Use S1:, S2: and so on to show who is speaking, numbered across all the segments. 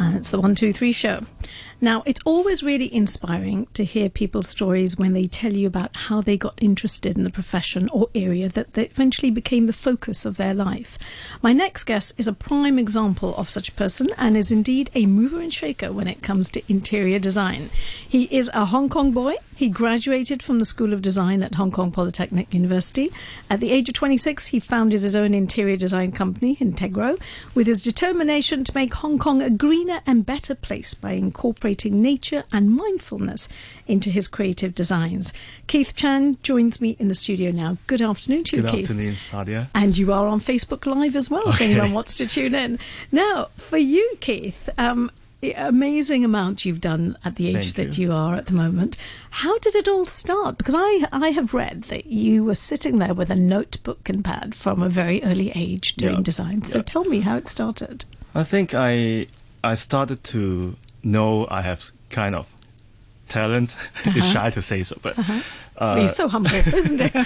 S1: And it's the 123 show. Now, it's always really inspiring to hear people's stories when they tell you about how they got interested in the profession or area that, that eventually became the focus of their life. My next guest is a prime example of such a person and is indeed a mover and shaker when it comes to interior design. He is a Hong Kong boy. He graduated from the School of Design at Hong Kong Polytechnic University. At the age of 26, he founded his own interior design company, Integro, with his determination to make Hong Kong a greener and better place by incorporating nature and mindfulness into his creative designs. Keith Chan joins me in the studio now. Good afternoon to you,
S2: Good
S1: Keith.
S2: afternoon, Sadia.
S1: And you are on Facebook Live as well, if anyone wants to tune in. Now, for you, Keith, um, amazing amount you've done at the age
S2: Thank
S1: that
S2: you.
S1: you are at the moment. How did it all start? Because I, I have read that you were sitting there with a notebook and pad from a very early age doing
S2: Yeah.
S1: design. So
S2: Yeah.
S1: tell me how it started.
S2: I think I I started to know I have kind of talent. it's shy to say so, but uh,
S1: He's so humble, isn't he?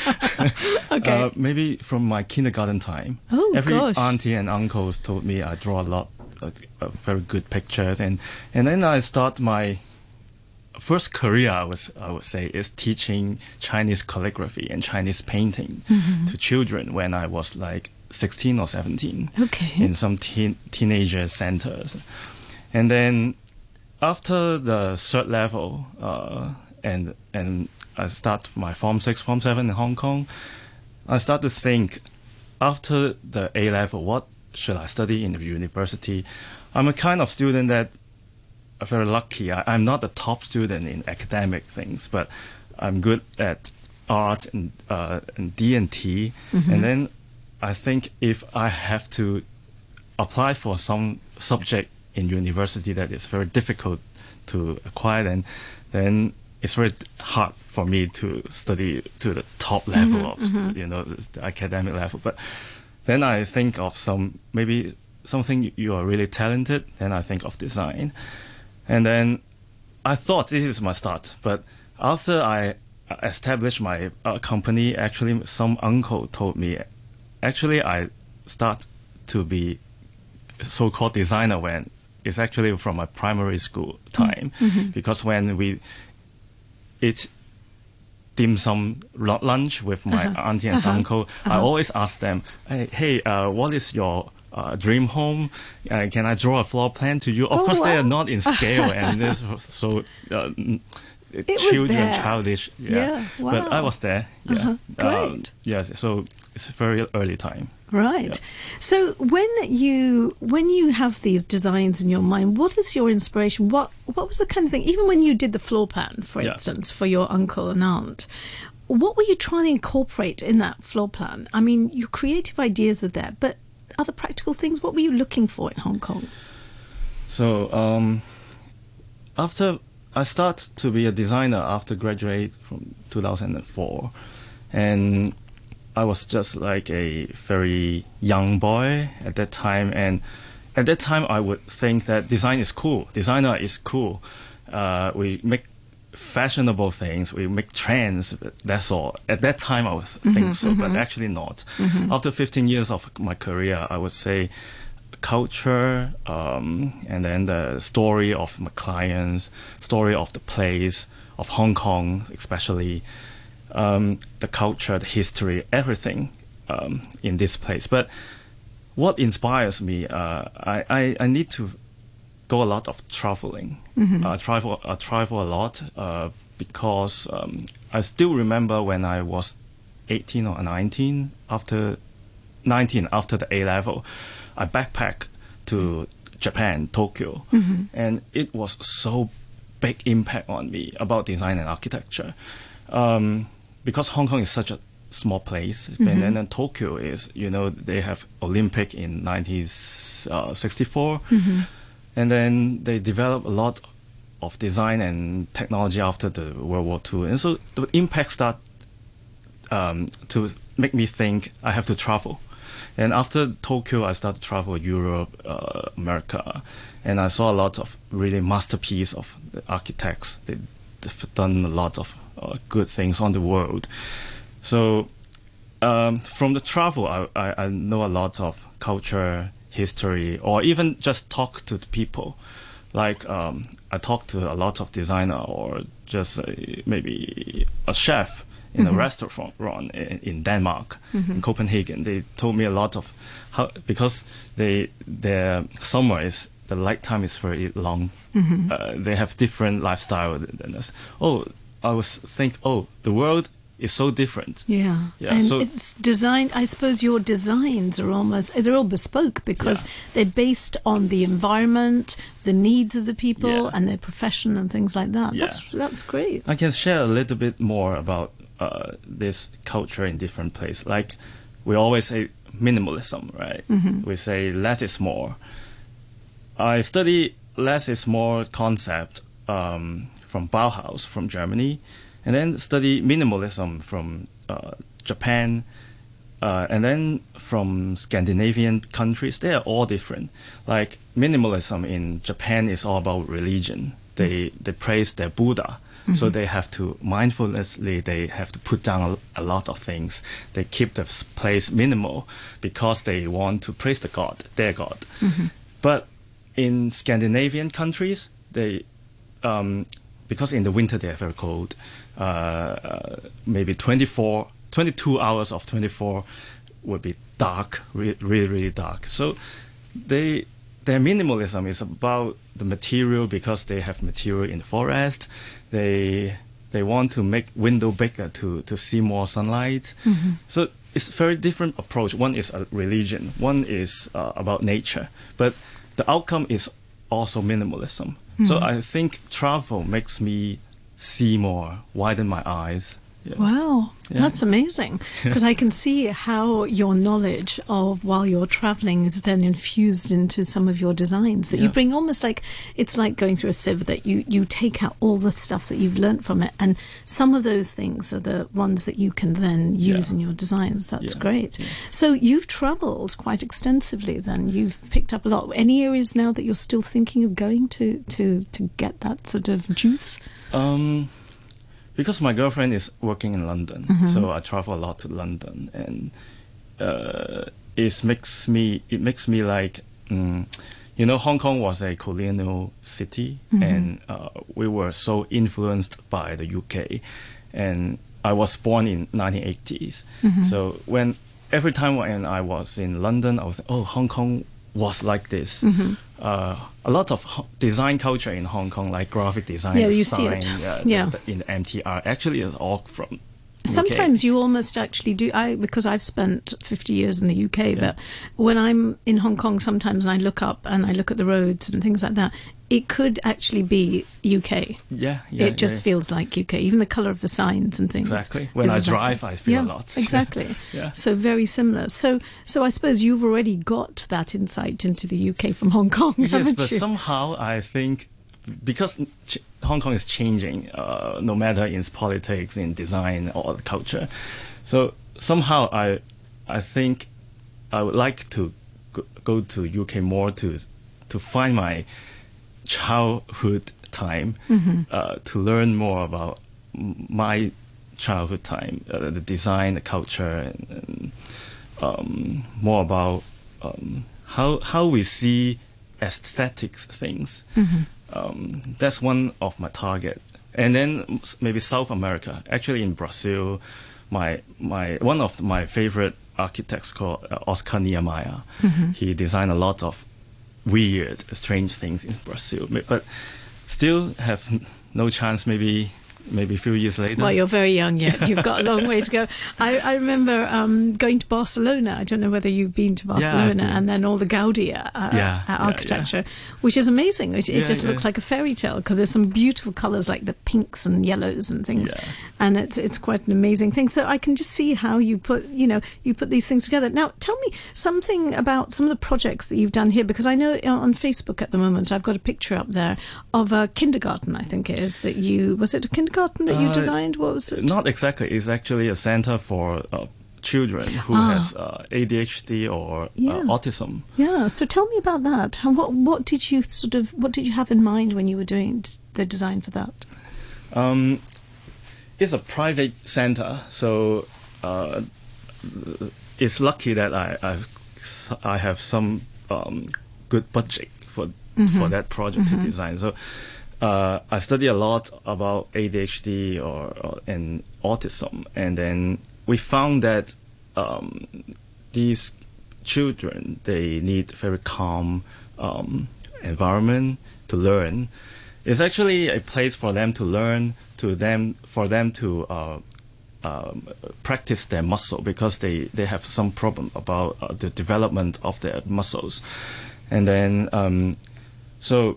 S1: okay.
S2: uh, maybe from my kindergarten time.
S1: Oh,
S2: Every
S1: gosh.
S2: auntie and uncles told me I draw a lot, uh, uh, very good pictures, and and then I start my first career. I was I would say is teaching Chinese calligraphy and Chinese painting
S1: Mm-hmm.
S2: to children when I was like sixteen or seventeen.
S1: Okay.
S2: in some teen, teenager centers. And then after the third level, uh, and and I start my form six, form seven in Hong Kong, I start to think after the A level, what should I study in the university? I'm a kind of student that I'm very lucky. I, I'm not a top student in academic things, but I'm good at art and uh, and D and T. And then I think if I have to apply for some subject in university that is very difficult to acquire, then then it's very hard for me to study to the top level of you know the academic level. But then I think of some maybe something you are really talented. Then I think of design, and then I thought this is my start. But after I established my uh, company, actually some uncle told me, actually I start to be so-called designer when it's actually from my primary school time. Because when we eat dim sum lunch with my auntie and uncle i always ask them hey, hey uh, what is your uh, dream home? Uh, can i draw a floor plan to you? Of
S1: Oh,
S2: course they are not in scale and this was so uh,
S1: was
S2: children childish yeah,
S1: Yeah,
S2: but i was there yeah.
S1: Uh-huh,
S2: Um,
S1: great.
S2: yes so it's a very early time
S1: Right.
S2: Yeah.
S1: So when you when you have these designs in your mind, what is your inspiration? What what was the kind of thing? Even when you did the floor plan, for
S2: Yeah.
S1: instance, for your uncle and aunt, what were you trying to incorporate in that floor plan? I mean, your creative ideas are there, but other practical things. What were you looking for in Hong Kong?
S2: So um, after I start to be a designer after graduate from 2004, and I was just like a very young boy at that time, and at that time I would think that design is cool. Designer is cool. Uh, we make fashionable things. We make trends. That's all. At that time, I would think so, but actually not. After 15 years of my career, I would say culture, um, and then the story of my clients, story of the place of Hong Kong, especially um, the culture, the history, everything um, in this place. But what inspires me, uh, I, I, I need to go a lot of traveling. I travel I travel a lot uh, because um, I still remember when I was 18 or 19 after 19 after the A level, I backpacked to Japan, Tokyo, and it was so big impact on me about design and architecture. Um, because Hong Kong is such a small place, and then uh, Tokyo is, you know, they have Olympic in 1964, and then they develop a lot of design and technology after the World War II, and so the impact start um, to make me think I have to travel. And after Tokyo, I started to travel Europe, uh, America, and I saw a lot of really masterpiece of the architects. They, they've done a lot of uh, good things on the world. So um, from the travel, I, I, I know a lot of culture, history, or even just talk to the people. Like um, I talk to a lot of designer, or just uh, maybe a chef in
S1: Mm-hmm.
S2: a restaurant in, in Denmark, in Copenhagen. They told me a lot of how because they their summer is the light time is very long.
S1: Mm-hmm.
S2: Uh, they have different lifestyle than us. Oh, I was think. Oh, the world is so different.
S1: Yeah,
S2: Yeah,
S1: and
S2: so-
S1: it's designed. I suppose your designs are almost they're all bespoke because
S2: Yeah.
S1: they're based on the environment, the needs of the people,
S2: Yeah.
S1: and their profession and things like that.
S2: Yeah.
S1: That's that's great.
S2: I can share a little bit more about uh, this culture in different places. Like we always say minimalism, right? We say less is more. I study less is more concept um, from Bauhaus from Germany, and then study minimalism from uh, Japan, uh, and then from Scandinavian countries. They are all different. Like minimalism in Japan is all about religion. They they praise their Buddha. So they have to mindfulnessly. They have to put down a, a lot of things. They keep the place minimal because they want to praise the god, their god. But in Scandinavian countries, they um, because in the winter they are very cold. Uh, maybe 24, 22 hours of 24 would be dark, re- really, really dark. So they their minimalism is about the material because they have material in the forest. They they want to make window bigger to, to see more sunlight. So it's very different approach. One is a religion. One is uh, about nature. But the outcome is also minimalism. Hmm. So I think travel makes me see more, widen my eyes. Yeah.
S1: Wow,
S2: Yeah.
S1: that's amazing. Because I can see how your knowledge of while you're traveling is then infused into some of your designs that you bring almost like it's like going through a sieve that you, you take out all the stuff that you've learned from it. And some of those things are the ones that you can then use
S2: Yeah.
S1: in your designs. That's
S2: Yeah.
S1: great.
S2: Yeah.
S1: So you've traveled quite extensively then. You've picked up a lot. Any areas now that you're still thinking of going to, to, to get that sort of juice?
S2: Um, because my girlfriend is working in London,
S1: Mm-hmm.
S2: so I travel a lot to London, and uh, it makes me it makes me like, mm, you know, Hong Kong was a colonial city,
S1: Mm-hmm.
S2: and uh, we were so influenced by the UK, and I was born in 1980s,
S1: Mm-hmm.
S2: so when every time when I was in London, I was oh Hong Kong was like this.
S1: Mm-hmm.
S2: Uh, a lot of design culture in Hong Kong, like graphic design,
S1: Yeah, you
S2: design,
S1: see it.
S2: Uh, yeah,
S1: Yeah.
S2: the- the- in MTR, actually is all from. UK.
S1: Sometimes you almost actually do. I because I've spent fifty years in the UK, but when I'm in Hong Kong, sometimes and I look up and I look at the roads and things like that, it could actually be UK.
S2: yeah, yeah,
S1: it just
S2: yeah.
S1: feels like UK. Even the colour of the signs and things.
S2: Exactly. When I drive, I feel
S1: yeah,
S2: a lot.
S1: Exactly.
S2: Yeah.
S1: So very similar. So so I suppose you've already got that insight into the UK from Hong Kong,
S2: Yes, but
S1: you?
S2: somehow I think because ch- Hong Kong is changing, uh, no matter in politics, in design, or the culture. So somehow I, I think I would like to go, go to UK more to to find my childhood time
S1: Mm-hmm.
S2: uh, to learn more about my childhood time, uh, the design, the culture, and, and um, more about um, how how we see aesthetics things. Um, that's one of my target. And then maybe South America. Actually, in Brazil, my my one of my favorite architects called uh, Oscar Niemeyer. He designed a lot of weird, strange things in Brazil, but still have no chance. Maybe maybe a few years later.
S1: Well, you're very young yet. You've got a long way to go. I, I remember um, going to Barcelona. I don't know whether you've been to Barcelona,
S2: been.
S1: and then all the Gaudi uh,
S2: Yeah,
S1: uh,
S2: yeah,
S1: architecture, which is amazing. It, it
S2: Yeah,
S1: just
S2: yeah.
S1: looks like a fairy tale because there's some beautiful colours like the pinks and yellows and things,
S2: Yeah.
S1: and it's it's quite an amazing thing. So I can just see how you put you know you put these things together. Now, tell me something about some of the projects that you've done here because I know uh, on Facebook at the moment I've got a picture up there of a kindergarten. I think it is that you was it a kindergarten that you
S2: Uh,
S1: designed? What was it?
S2: Not exactly. It's actually a center for uh, children who
S1: Ah.
S2: has uh, ADHD or
S1: Yeah.
S2: uh, autism.
S1: Yeah. So tell me about that. How, what what did you sort of what did you have in mind when you were doing the design for that?
S2: Um, it's a private center, so uh, it's lucky that I I've, I have some um, good budget for
S1: Mm-hmm.
S2: for that project to design. So uh, I study a lot about ADHD or, or and autism, and then we found that um, these children they need very calm um, environment to learn. It's actually a place for them to learn, to them for them to uh, um, practice their muscle because they, they have some problem about uh, the development of their muscles, and then um, so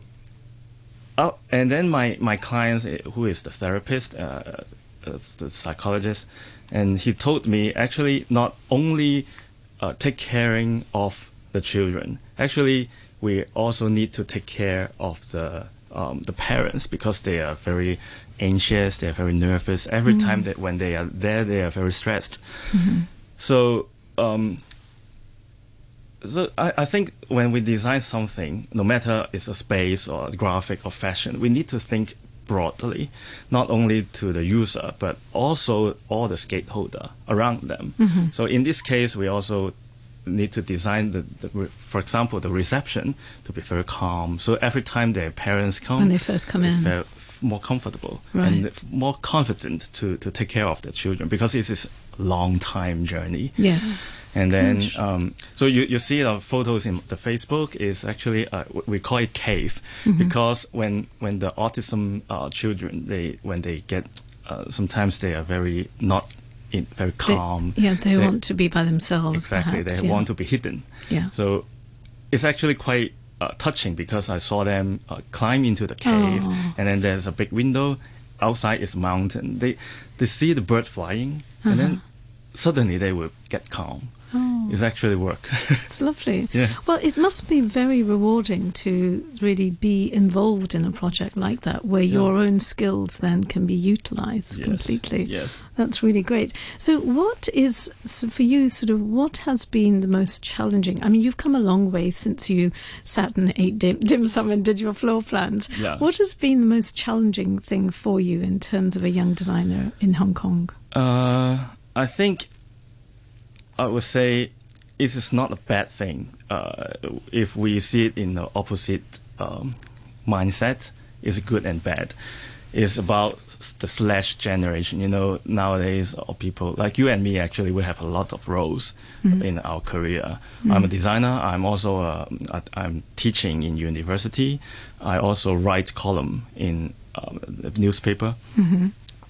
S2: uh, and then my my client eh, who is the therapist, uh, uh, the psychologist, and he told me actually not only uh, take caring of the children. Actually, we also need to take care of the um, the parents because they are very anxious. They are very nervous. Every time that when they are there, they are very stressed. So. Um, so I, I think when we design something, no matter it's a space or a graphic or fashion, we need to think broadly, not only to the user but also all the stakeholder around them. Mm-hmm. So in this case, we also need to design the, the, for example, the reception to be very calm. So every time their parents come,
S1: When they first come
S2: they
S1: in.
S2: feel more comfortable
S1: Right.
S2: and more confident to, to take care of their children because it is a long time journey.
S1: Yeah.
S2: And then, um, so you, you see the photos in the Facebook is actually uh, we call it cave
S1: Mm-hmm.
S2: because when when the autism uh, children they when they get uh, sometimes they are very not in, very
S1: They-
S2: calm.
S1: yeah, they,
S2: They-
S1: want to be by themselves.
S2: exactly
S1: perhaps,
S2: they
S1: yeah.
S2: want to be hidden.
S1: Yeah.
S2: So it's actually quite uh, touching because I saw them uh, climb into the cave,
S1: Oh.
S2: and then there's a big window. Outside is mountain. They they see the bird flying, and then suddenly they will get calm.
S1: Uh-huh. Oh.
S2: Actually work.
S1: It's lovely.
S2: Yeah.
S1: Well, it must be very rewarding to really be involved in a project like that, where your own skills then can be utilised
S2: Yes,
S1: completely.
S2: yes.
S1: That's really great. So, what is so for you? Sort of, what has been the most challenging? I mean, you've come a long way since you sat and ate dim, dim sum and did your floor plans.
S2: Yeah.
S1: What has been the most challenging thing for you in terms of a young designer in Hong Kong?
S2: Uh, I think I would say it is not a bad thing uh, if we see it in the opposite um, mindset. It's good and bad. It's about the slash generation. You know, nowadays all people like you and me actually we have a lot of roles in our career. I'm a designer. I'm also a, I- I'm teaching in university. I also write column in um, the newspaper,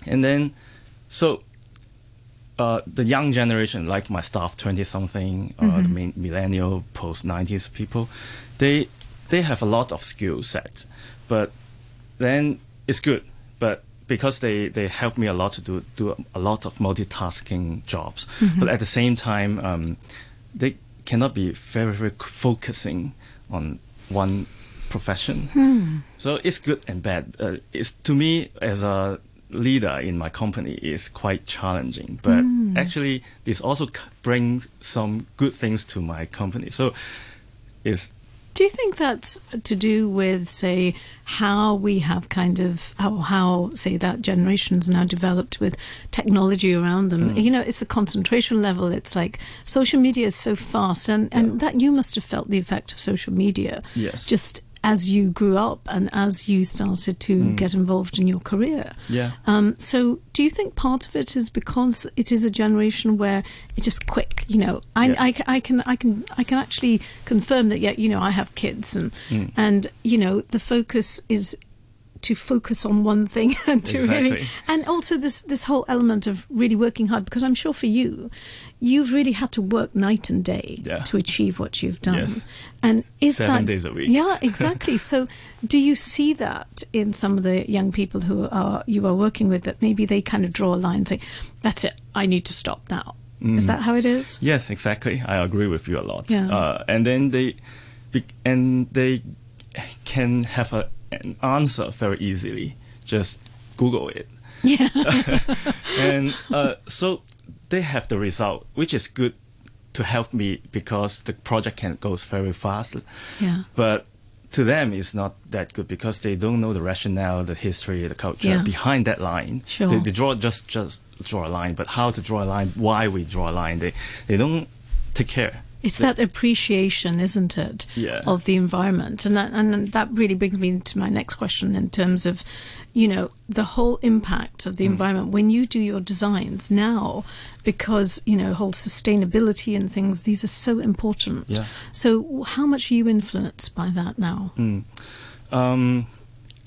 S2: and then so uh, the young generation, like my staff, twenty something, uh, the mi- millennial, post nineties people, they they have a lot of skill set, but then it's good, but because they, they help me a lot to do do a lot of multitasking jobs, but at the same time, um, they cannot be very very focusing on one profession. So it's good and bad. Uh, it's to me as a leader in my company is quite challenging, but actually this also brings some good things to my company. So it's
S1: Do you think that's to do with, say, how we have kind of how, how say that generation's now developed with technology around them?
S2: Mm.
S1: You know, it's a concentration level. It's like social media is so fast, and and that you must have felt the effect of social media.
S2: Yes.
S1: Just as you grew up and as you started to get involved in your career.
S2: Mm. Yeah.
S1: Um, so, do you think part of it is because it is a generation where it's just quick? You know, I,
S2: Yeah.
S1: I, I can, I can, I can actually confirm that. Yeah, you know, I have kids, and
S2: Mm.
S1: and you know, the focus is to focus on one thing and to really, and also this this whole element of really working hard. Because I'm sure for you, you've really had to work night and day
S2: Yeah.
S1: to achieve what you've done.
S2: Yes.
S1: And is
S2: Seven
S1: that
S2: days a week.
S1: Yeah, exactly. so, do you see that in some of the young people who are you are working with that maybe they kind of draw a line and say, "That's it, I need to stop now." Is
S2: Mm.
S1: that how it is?
S2: Yes, exactly. I agree with you a lot.
S1: Yeah.
S2: Uh, and then they, and they can have a, an answer very easily. Just Google it,
S1: Yeah.
S2: and uh, so they have the result, which is good to help me because the project can goes very fast.
S1: Yeah.
S2: But to them, it's not that good because they don't know the rationale, the history, the culture
S1: Yeah.
S2: behind that line.
S1: Sure.
S2: They, they draw just just draw a line, but how to draw a line, why we draw a line, they they don't take care
S1: It's that appreciation, isn't it,
S2: Yeah.
S1: of the environment, and that, and that really brings me to my next question in terms of, you know, the whole impact of the
S2: Hmm.
S1: environment when you do your designs now, because you know, whole sustainability and things. These are so important.
S2: Yeah.
S1: So, how much are you influenced by that now?
S2: Mm. Um,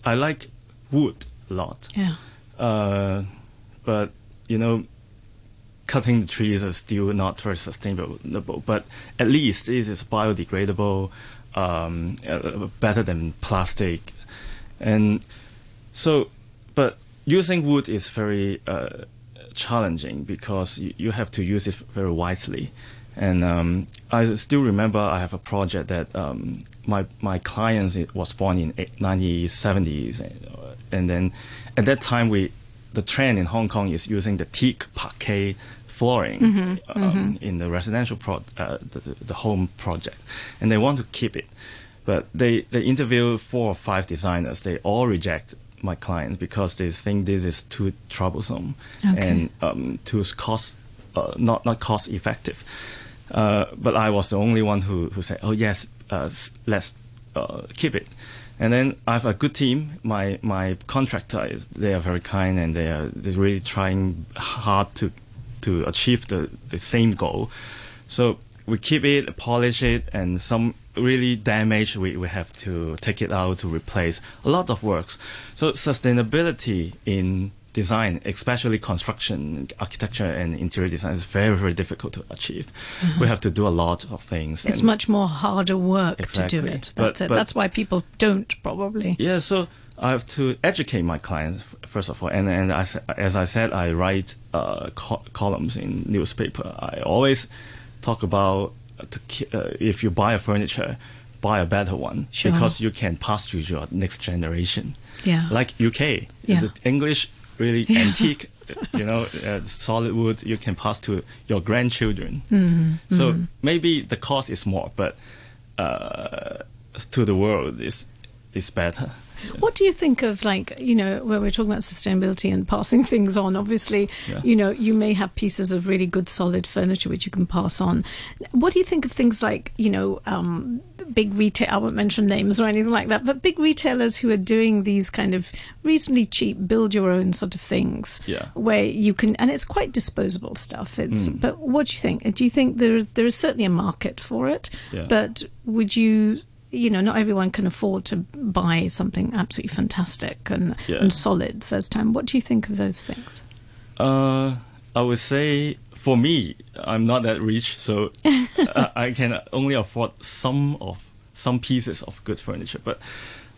S2: I like wood a lot.
S1: Yeah.
S2: Uh, but you know, cutting the trees is still not very sustainable. But at least it is biodegradable, um, uh, better than plastic, and so. But using wood is very uh, challenging because you, you have to use it very wisely. And um, I still remember I have a project that um, my my client was born in 1970s, and, uh, and then at that time we the trend in Hong Kong is using the teak parquet flooring um, in the residential pro- uh, the, the, home project, and they want to keep it, but they they interview four or five designers. They all reject my clients because they think this is too troublesome
S1: Okay.
S2: and um, too cost uh, not not cost effective. Uh, but I was the only one who, who said, "Oh yes, uh, let's uh, keep it." And then I have a good team. My my contractor is they are very kind and they're really trying hard to to achieve the, the same goal. So we keep it, polish it, and some really damage we, we have to take it out to replace a lot of works. So sustainability in design, especially construction, architecture, and interior design, is very very difficult to achieve. Mm-hmm. We have to do a lot of things.
S1: It's much more harder work to do it.
S2: But-
S1: That's it.
S2: but-
S1: That's why people don't probably.
S2: Yeah, so I have to educate my clients first of all, and and I, as I said, I write uh, co- columns in newspaper. I always talk about uh, to uh, if you buy a furniture, buy a better one
S1: Sure.
S2: because you can pass to your next generation.
S1: Yeah.
S2: Like UK,
S1: Yeah.
S2: the English really
S1: Yeah.
S2: antique, you know, uh, solid wood you can pass to your grandchildren.
S1: Mm-hmm.
S2: So maybe the cost is more, but uh, to the world is is better.
S1: What do you think of like you know where we're talking about sustainability and passing things on? Obviously,
S2: Yeah.
S1: you know you may have pieces of really good solid furniture which you can pass on. What do you think of things like you know um, big retail? I won't mention names or anything like that, but big retailers who are doing these kind of reasonably cheap, build your own sort of things,
S2: Yeah.
S1: where you can and it's quite disposable stuff. It's
S2: Mm.
S1: but what do you think? Do you think there is there is certainly a market for it? But would you? You know, not everyone can afford to buy something absolutely fantastic and,
S2: Yeah.
S1: and solid first time. What do you think of those things?
S2: Uh, I would say for me, I'm not that rich, so I can only afford some of some pieces of good furniture. But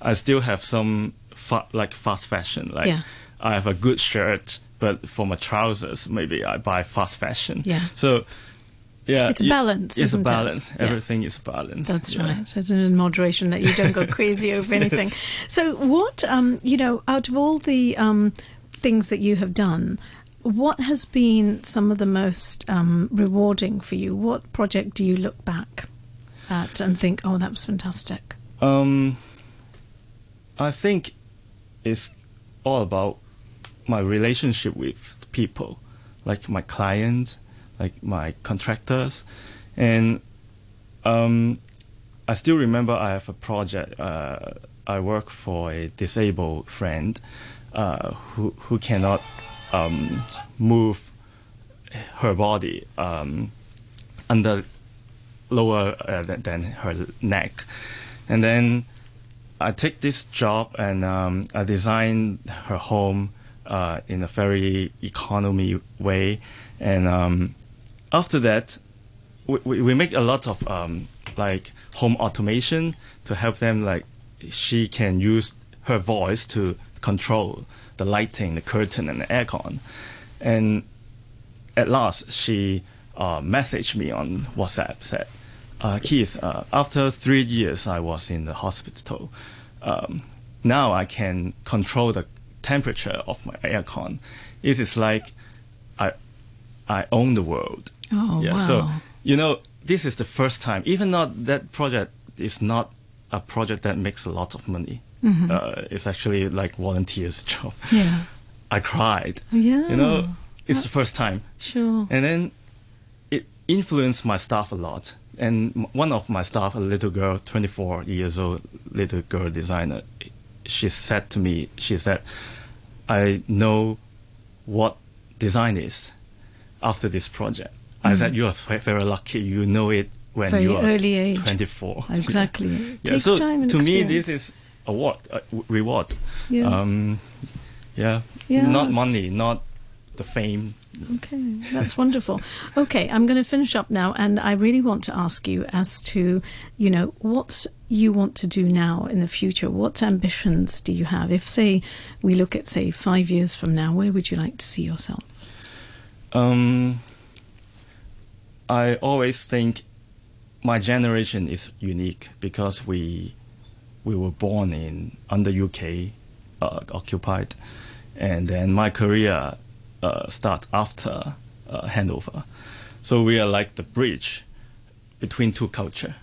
S2: I still have some fa- like fast fashion. Like
S1: Yeah.
S2: I have a good shirt, but for my trousers, maybe I buy fast fashion.
S1: Yeah.
S2: So yeah,
S1: It's a balance,
S2: It's a
S1: it?
S2: balance.
S1: Yeah.
S2: Everything is balance.
S1: That's
S2: Yeah.
S1: right. It's in moderation that you don't go crazy over anything. So, what, um, you know, out of all the um, things that you have done, what has been some of the most um, rewarding for you? What project do you look back at and think, oh, that was fantastic?
S2: Um, I think it's all about my relationship with people, like my clients, like my contractors, and um, I still remember I have a project. Uh, I work for a disabled friend uh, who who cannot um, move her body um, under lower uh, than, her neck, and then I take this job and um, I design her home uh, in a very economy way, and um, after that, we, we, make a lot of um, like home automation to help them. Like she can use her voice to control the lighting, the curtain, and the aircon, and at last she uh, messaged me on WhatsApp said, uh, Keith, uh, after three years I was in the hospital. Um, now I can control the temperature of my aircon. It is like I I own the world.
S1: Oh,
S2: yeah.
S1: wow.
S2: So you know, this is the first time. Even not that project is not a project that makes a lot of money. Uh, it's actually like volunteers job.
S1: Yeah.
S2: I cried.
S1: Yeah.
S2: You know, it's the first time.
S1: Sure.
S2: And then it influenced my staff a lot. and one of my staff, a little girl, 24 years old, little girl designer, she said to me, she said, I know what design is after this project. I said, you are very lucky. You know it when
S1: Very
S2: you are
S1: early age.
S2: 24.
S1: Exactly.
S2: Yeah,
S1: takes
S2: so to me, this is award, uh, reward.
S1: Yeah.
S2: Um, yeah.
S1: Yeah.
S2: Not money, not the fame.
S1: Okay, that's wonderful. Okay, I'm going to finish up now, and I really want to ask you as to, you know, what you want to do now in the future. What ambitions do you have? If, say, we look at, say, five years from now, where would you like to see yourself?
S2: Um, I always think my generation is unique because we we were born in under UK uh, occupied, and then my career uh, start after uh, handover. So we are like the bridge between two culture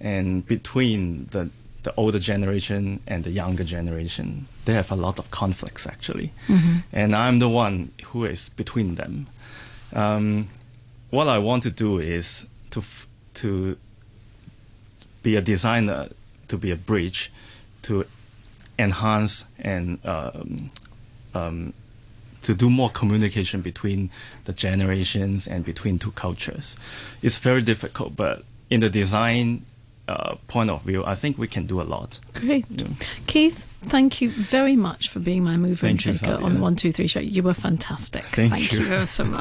S2: and between the the older generation and the younger generation. They have a lot of conflicts actually, and I'm the one who is between them. Um, what I want to do is to to be a designer, to be a bridge, to enhance and um, um, to do more communication between the generations and between two cultures. It's very difficult, but in the design uh, point of view, I think we can do a lot.
S1: Great.
S2: Yeah.
S1: Keith, thank you very much for being my mover
S2: Thank
S1: and shaker
S2: Sadia.
S1: on the 123 show. You were fantastic.
S2: Thank you.
S1: you so much.